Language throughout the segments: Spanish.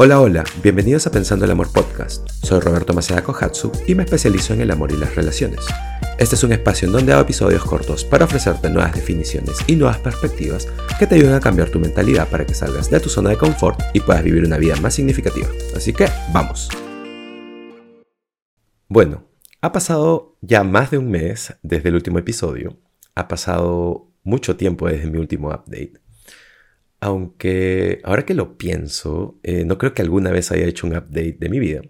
Hola, hola, bienvenidos a Pensando el Amor Podcast. Soy Roberto Maceda Kohatsu y me especializo en el amor y las relaciones. Este es un espacio en donde hago episodios cortos para ofrecerte nuevas definiciones y nuevas perspectivas que te ayuden a cambiar tu mentalidad para que salgas de tu zona de confort y puedas vivir una vida más significativa. Así que, vamos. Bueno, ha pasado ya más de un mes desde el último episodio. Ha pasado mucho tiempo desde mi último update. Aunque ahora que lo pienso, eh, no creo que alguna vez haya hecho un update de mi vida,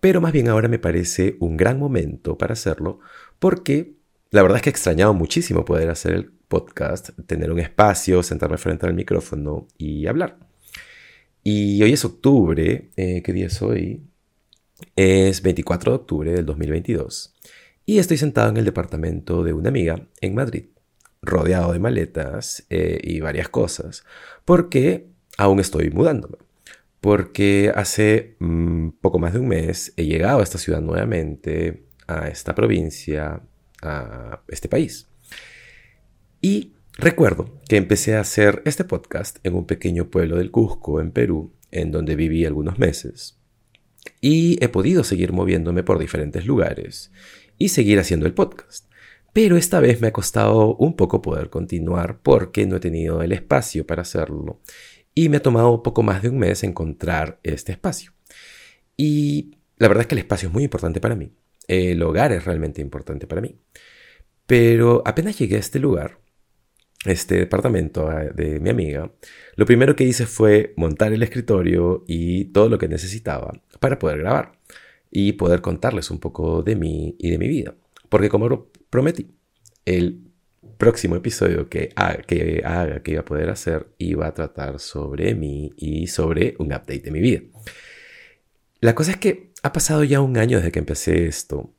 pero más bien ahora me parece un gran momento para hacerlo porque la verdad es que he extrañado muchísimo poder hacer el podcast, tener un espacio, sentarme frente al micrófono y hablar. Y hoy es octubre, eh, ¿qué día es hoy? Es 24 de octubre del 2022 y estoy sentado en el departamento de una amiga en Madrid rodeado de maletas eh, y varias cosas, porque aún estoy mudándome. Porque hace mm, poco más de un mes he llegado a esta ciudad nuevamente, a esta provincia, a este país. Y recuerdo que empecé a hacer este podcast en un pequeño pueblo del Cusco, en Perú, en donde viví algunos meses. Y he podido seguir moviéndome por diferentes lugares y seguir haciendo el podcast pero esta vez me ha costado un poco poder continuar porque no he tenido el espacio para hacerlo y me ha tomado poco más de un mes encontrar este espacio. Y la verdad es que el espacio es muy importante para mí, el hogar es realmente importante para mí. Pero apenas llegué a este lugar, este departamento ah, de mi amiga, lo primero que hice fue montar el escritorio y todo lo que necesitaba para poder grabar y poder contarles un poco de mí y de mi vida. Porque como prometí, el próximo episodio que haga, que haga, que iba a poder hacer, iba a tratar sobre mí y sobre un update de mi vida. La cosa es que ha pasado ya un año desde que empecé esto,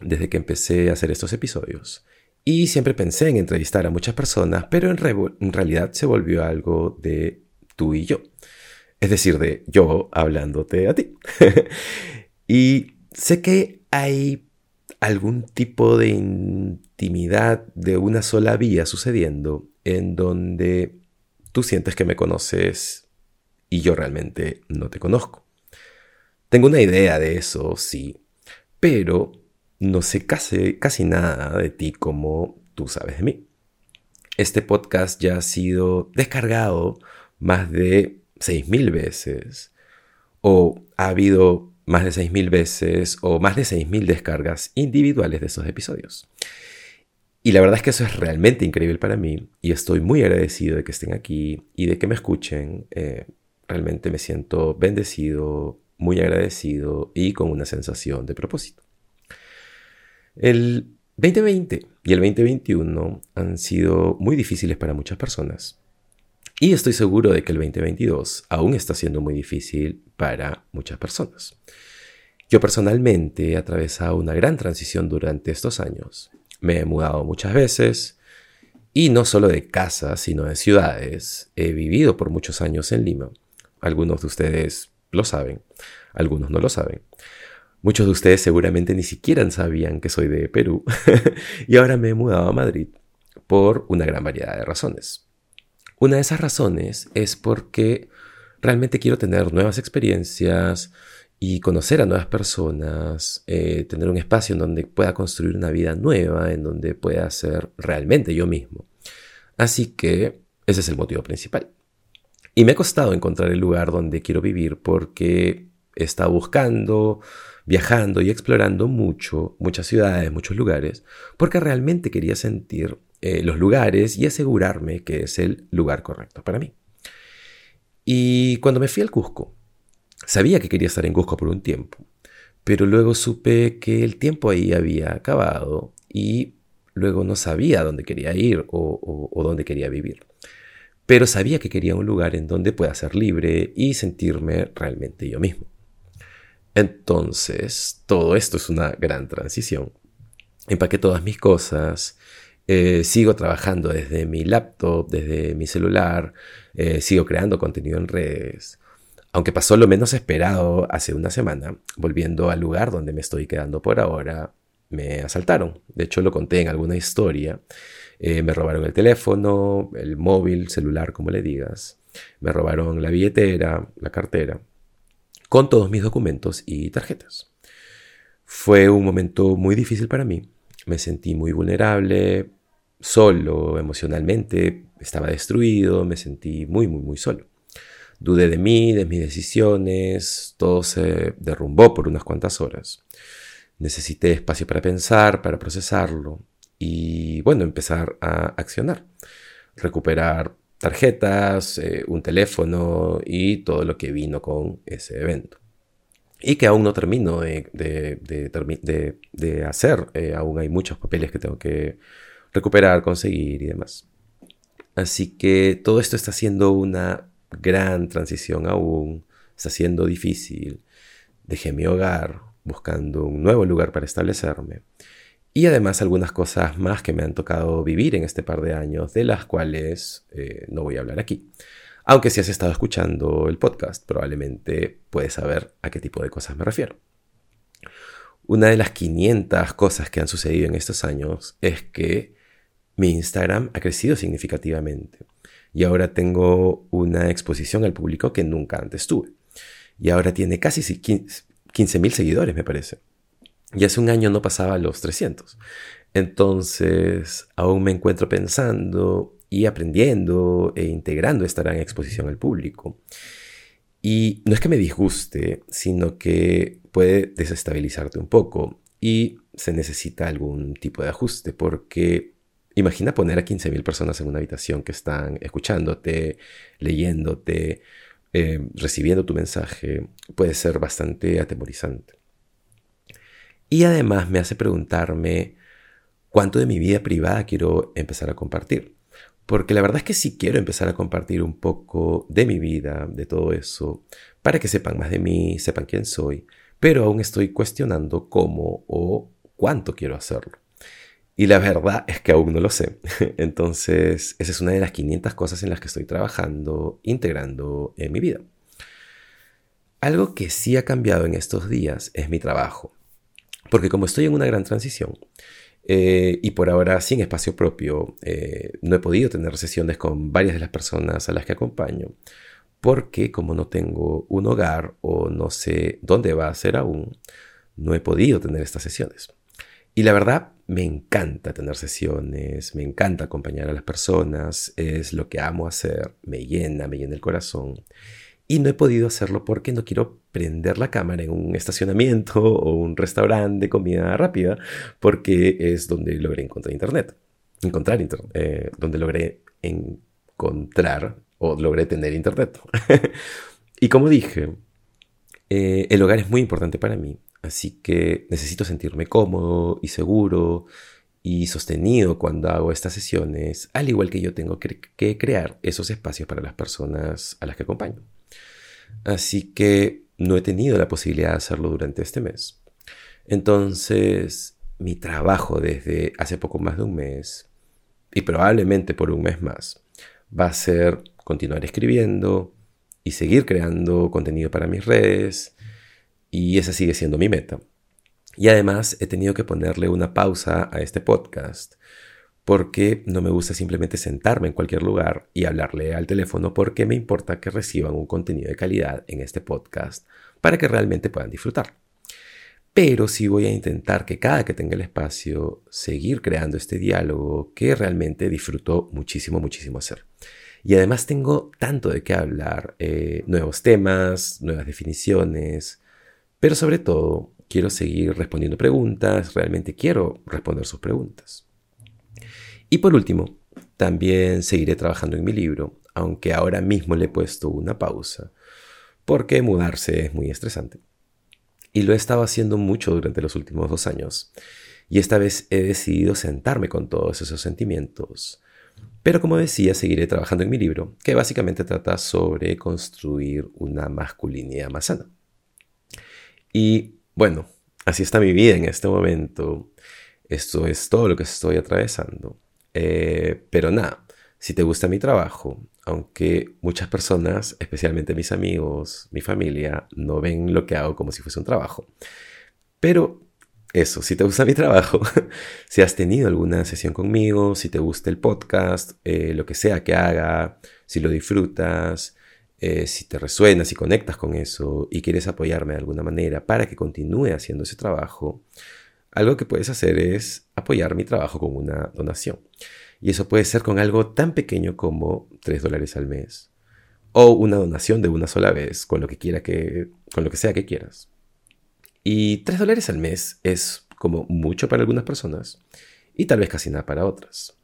desde que empecé a hacer estos episodios. Y siempre pensé en entrevistar a muchas personas, pero en, en realidad se volvió algo de tú y yo. Es decir, de yo hablándote a ti. y sé que hay algún tipo de intimidad de una sola vía sucediendo en donde tú sientes que me conoces y yo realmente no te conozco. Tengo una idea de eso, sí, pero no sé casi, casi nada de ti como tú sabes de mí. Este podcast ya ha sido descargado más de 6.000 veces o ha habido más de 6.000 veces o más de 6.000 descargas individuales de esos episodios. Y la verdad es que eso es realmente increíble para mí y estoy muy agradecido de que estén aquí y de que me escuchen. Eh, realmente me siento bendecido, muy agradecido y con una sensación de propósito. El 2020 y el 2021 han sido muy difíciles para muchas personas. Y estoy seguro de que el 2022 aún está siendo muy difícil para muchas personas. Yo personalmente he atravesado una gran transición durante estos años. Me he mudado muchas veces y no solo de casa, sino de ciudades. He vivido por muchos años en Lima. Algunos de ustedes lo saben, algunos no lo saben. Muchos de ustedes seguramente ni siquiera sabían que soy de Perú y ahora me he mudado a Madrid por una gran variedad de razones. Una de esas razones es porque realmente quiero tener nuevas experiencias y conocer a nuevas personas, eh, tener un espacio en donde pueda construir una vida nueva, en donde pueda ser realmente yo mismo. Así que ese es el motivo principal. Y me ha costado encontrar el lugar donde quiero vivir porque he estado buscando, viajando y explorando mucho, muchas ciudades, muchos lugares, porque realmente quería sentir eh, los lugares y asegurarme que es el lugar correcto para mí. Y cuando me fui al Cusco, sabía que quería estar en Cusco por un tiempo, pero luego supe que el tiempo ahí había acabado y luego no sabía dónde quería ir o, o dónde quería vivir. Pero sabía que quería un lugar en donde pueda ser libre y sentirme realmente yo mismo. Entonces, todo esto es una gran transición. Empaqué todas mis cosas, eh, sigo trabajando desde mi laptop, desde mi celular, eh, sigo creando contenido en redes. Aunque pasó lo menos esperado hace una semana, volviendo al lugar donde me estoy quedando por ahora, me asaltaron. De hecho, lo conté en alguna historia. Eh, me robaron el teléfono, el móvil, celular, como le digas. Me robaron la billetera, la cartera. con todos mis documentos y tarjetas. Fue un momento muy difícil para mí. Me sentí muy vulnerable, solo emocionalmente, estaba destruido, me sentí muy, muy, muy solo. Dudé de mí, de mis decisiones, todo se derrumbó por unas cuantas horas. Necesité espacio para pensar, para procesarlo y, bueno, empezar a accionar. Recuperar tarjetas, eh, un teléfono y todo lo que vino con ese evento. Y que aún no termino de, de, hacer, eh, aún hay muchos papeles que tengo que recuperar, conseguir y demás. Así que todo esto está siendo una gran transición aún, está siendo difícil. Dejé mi hogar buscando un nuevo lugar para establecerme y además algunas cosas más que me han tocado vivir en este par de años, de las cuales eh, no voy a hablar aquí. Aunque si has estado escuchando el podcast, probablemente puedes saber a qué tipo de cosas me refiero. Una de las 500 cosas que han sucedido en estos años es que mi Instagram ha crecido significativamente y ahora tengo una exposición al público que nunca antes tuve. Y ahora tiene casi 15.000 seguidores, me parece. Y hace un año no pasaba los 300. Entonces, aún me encuentro pensando y aprendiendo e integrando esta gran exposición al público. Y no es que me disguste, sino que puede desestabilizarte un poco y se necesita algún tipo de ajuste porque imagina poner a 15.000 personas en una habitación que están escuchándote, leyéndote, eh, recibiendo tu mensaje, puede ser bastante atemorizante. Y además me hace preguntarme cuánto de mi vida privada quiero empezar a compartir. Porque la verdad es que sí quiero empezar a compartir un poco de mi vida, de todo eso, para que sepan más de mí, sepan quién soy, pero aún estoy cuestionando cómo o cuánto quiero hacerlo. Y la verdad es que aún no lo sé. Entonces, esa es una de las 500 cosas en las que estoy trabajando, integrando en mi vida. Algo que sí ha cambiado en estos días es mi trabajo. Porque como estoy en una gran transición eh, y por ahora sin espacio propio, eh, no he podido tener sesiones con varias de las personas a las que acompaño. Porque como no tengo un hogar o no sé dónde va a ser aún, no he podido tener estas sesiones. Y la verdad, me encanta tener sesiones, me encanta acompañar a las personas, es lo que amo hacer, me llena, me llena el corazón. Y no he podido hacerlo porque no quiero prender la cámara en un estacionamiento o un restaurante de comida rápida, porque es donde logré encontrar internet. Encontrar internet, eh, donde logré encontrar o logré tener internet. y como dije, eh, el hogar es muy importante para mí, así que necesito sentirme cómodo y seguro y sostenido cuando hago estas sesiones, al igual que yo tengo que crear esos espacios para las personas a las que acompaño. Así que no he tenido la posibilidad de hacerlo durante este mes. Entonces, mi trabajo desde hace poco más de un mes, y probablemente por un mes más, va a ser continuar escribiendo y seguir creando contenido para mis redes, y esa sigue siendo mi meta. Y además he tenido que ponerle una pausa a este podcast porque no me gusta simplemente sentarme en cualquier lugar y hablarle al teléfono porque me importa que reciban un contenido de calidad en este podcast para que realmente puedan disfrutar. Pero sí voy a intentar que cada que tenga el espacio seguir creando este diálogo que realmente disfruto muchísimo, muchísimo hacer. Y además tengo tanto de qué hablar, eh, nuevos temas, nuevas definiciones, pero sobre todo quiero seguir respondiendo preguntas, realmente quiero responder sus preguntas. Y por último, también seguiré trabajando en mi libro, aunque ahora mismo le he puesto una pausa, porque mudarse es muy estresante. Y lo he estado haciendo mucho durante los últimos dos años, y esta vez he decidido sentarme con todos esos sentimientos. Pero como decía, seguiré trabajando en mi libro, que básicamente trata sobre construir una masculinidad más sana. Y bueno, así está mi vida en este momento. Esto es todo lo que estoy atravesando. Eh, pero nada, si te gusta mi trabajo, aunque muchas personas, especialmente mis amigos, mi familia, no ven lo que hago como si fuese un trabajo. Pero eso, si te gusta mi trabajo, si has tenido alguna sesión conmigo, si te gusta el podcast, eh, lo que sea que haga, si lo disfrutas, eh, si te resuena, si conectas con eso y quieres apoyarme de alguna manera para que continúe haciendo ese trabajo, algo que puedes hacer es apoyar mi trabajo con una donación. Y eso puede ser con algo tan pequeño como 3 dólares al mes. O una donación de una sola vez, con lo que, quiera que, con lo que sea que quieras. Y 3 dólares al mes es como mucho para algunas personas y tal vez casi nada para otras.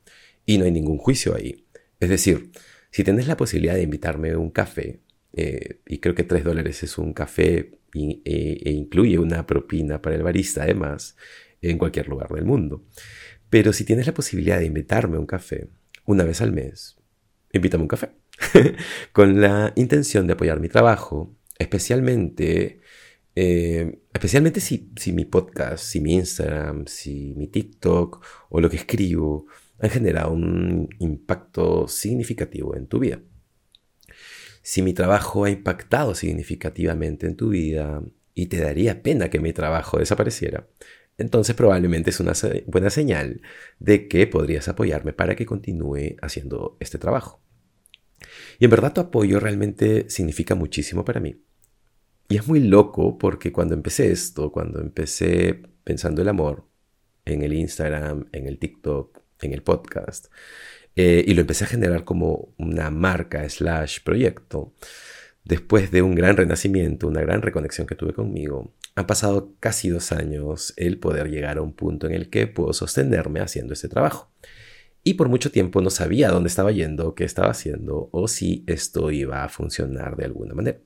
Y no hay ningún juicio ahí. Es decir, si tenés la posibilidad de invitarme a un café, eh, y creo que 3 dólares es un café e, e, incluye una propina para el barista además, en cualquier lugar del mundo. Pero si tienes la posibilidad de invitarme a un café una vez al mes, invítame a un café. Con la intención de apoyar mi trabajo, especialmente, eh, especialmente si, si mi podcast, si mi Instagram, si mi TikTok o lo que escribo han generado un impacto significativo en tu vida. Si mi trabajo ha impactado significativamente en tu vida y te daría pena que mi trabajo desapareciera, entonces probablemente es una buena señal de que podrías apoyarme para que continúe haciendo este trabajo. Y en verdad tu apoyo realmente significa muchísimo para mí. Y es muy loco porque cuando empecé esto, cuando empecé pensando el amor en el Instagram, en el TikTok, en el podcast, eh, y lo empecé a generar como una marca slash proyecto, después de un gran renacimiento, una gran reconexión que tuve conmigo, han pasado casi dos años el poder llegar a un punto en el que puedo sostenerme haciendo este trabajo. Y por mucho tiempo no sabía dónde estaba yendo, qué estaba haciendo o si esto iba a funcionar de alguna manera.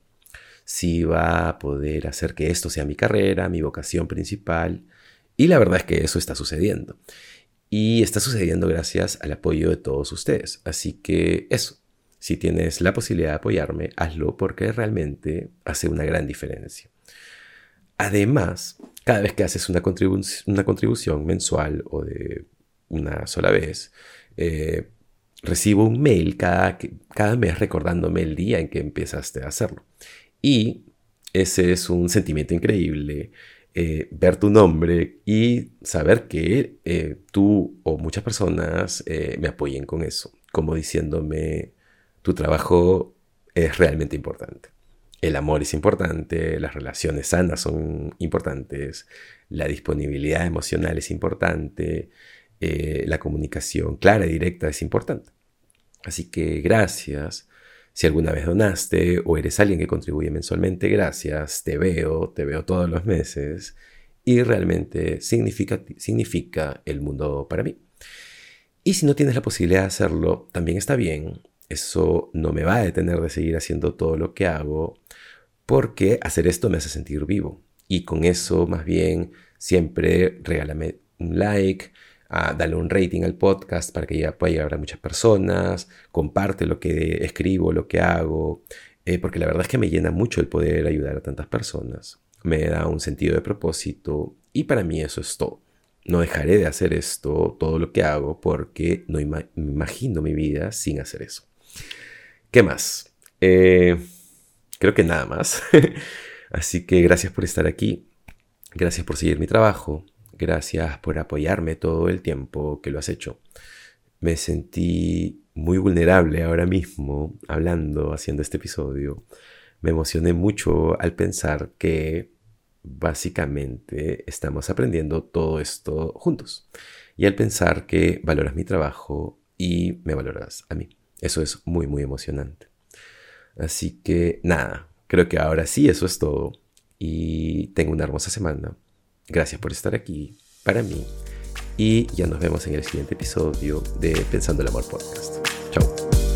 Si iba a poder hacer que esto sea mi carrera, mi vocación principal. Y la verdad es que eso está sucediendo. Y está sucediendo gracias al apoyo de todos ustedes. Así que eso, si tienes la posibilidad de apoyarme, hazlo porque realmente hace una gran diferencia. Además, cada vez que haces una, contribución mensual o de una sola vez, eh, recibo un mail cada, cada mes recordándome el día en que empezaste a hacerlo. Y ese es un sentimiento increíble eh, ver tu nombre y saber que eh, tú o muchas personas eh, me apoyen con eso, como diciéndome, tu trabajo es realmente importante. El amor es importante, las relaciones sanas son importantes, la disponibilidad emocional es importante, la comunicación clara y directa es importante. Así que gracias si alguna vez donaste o eres alguien que contribuye mensualmente, gracias, te veo, te veo todos los meses y realmente significa, el mundo para mí. Y si no tienes la posibilidad de hacerlo, también está bien. Eso no me va a detener de seguir haciendo todo lo que hago porque hacer esto me hace sentir vivo. Y con eso más bien siempre regálame un like, a darle un rating al podcast para que ya pueda llegar a muchas personas, comparte lo que escribo, lo que hago, eh, porque la verdad es que me llena mucho el poder ayudar a tantas personas, me da un sentido de propósito y para mí eso es todo. No dejaré de hacer esto, todo lo que hago, porque no me imagino mi vida sin hacer eso. ¿Qué más? Eh, creo que nada más. Así que gracias por estar aquí. Gracias por seguir mi trabajo. Gracias por apoyarme todo el tiempo que lo has hecho. Me sentí muy vulnerable ahora mismo hablando, haciendo este episodio. Me emocioné mucho al pensar que básicamente estamos aprendiendo todo esto juntos. Y al pensar que valoras mi trabajo y me valoras a mí. Eso es muy, muy emocionante. Así que nada, creo que ahora sí, eso es todo. Y tengo una hermosa semana. Gracias por estar aquí para mí y ya nos vemos en el siguiente episodio de Pensando el Amor Podcast. Chao.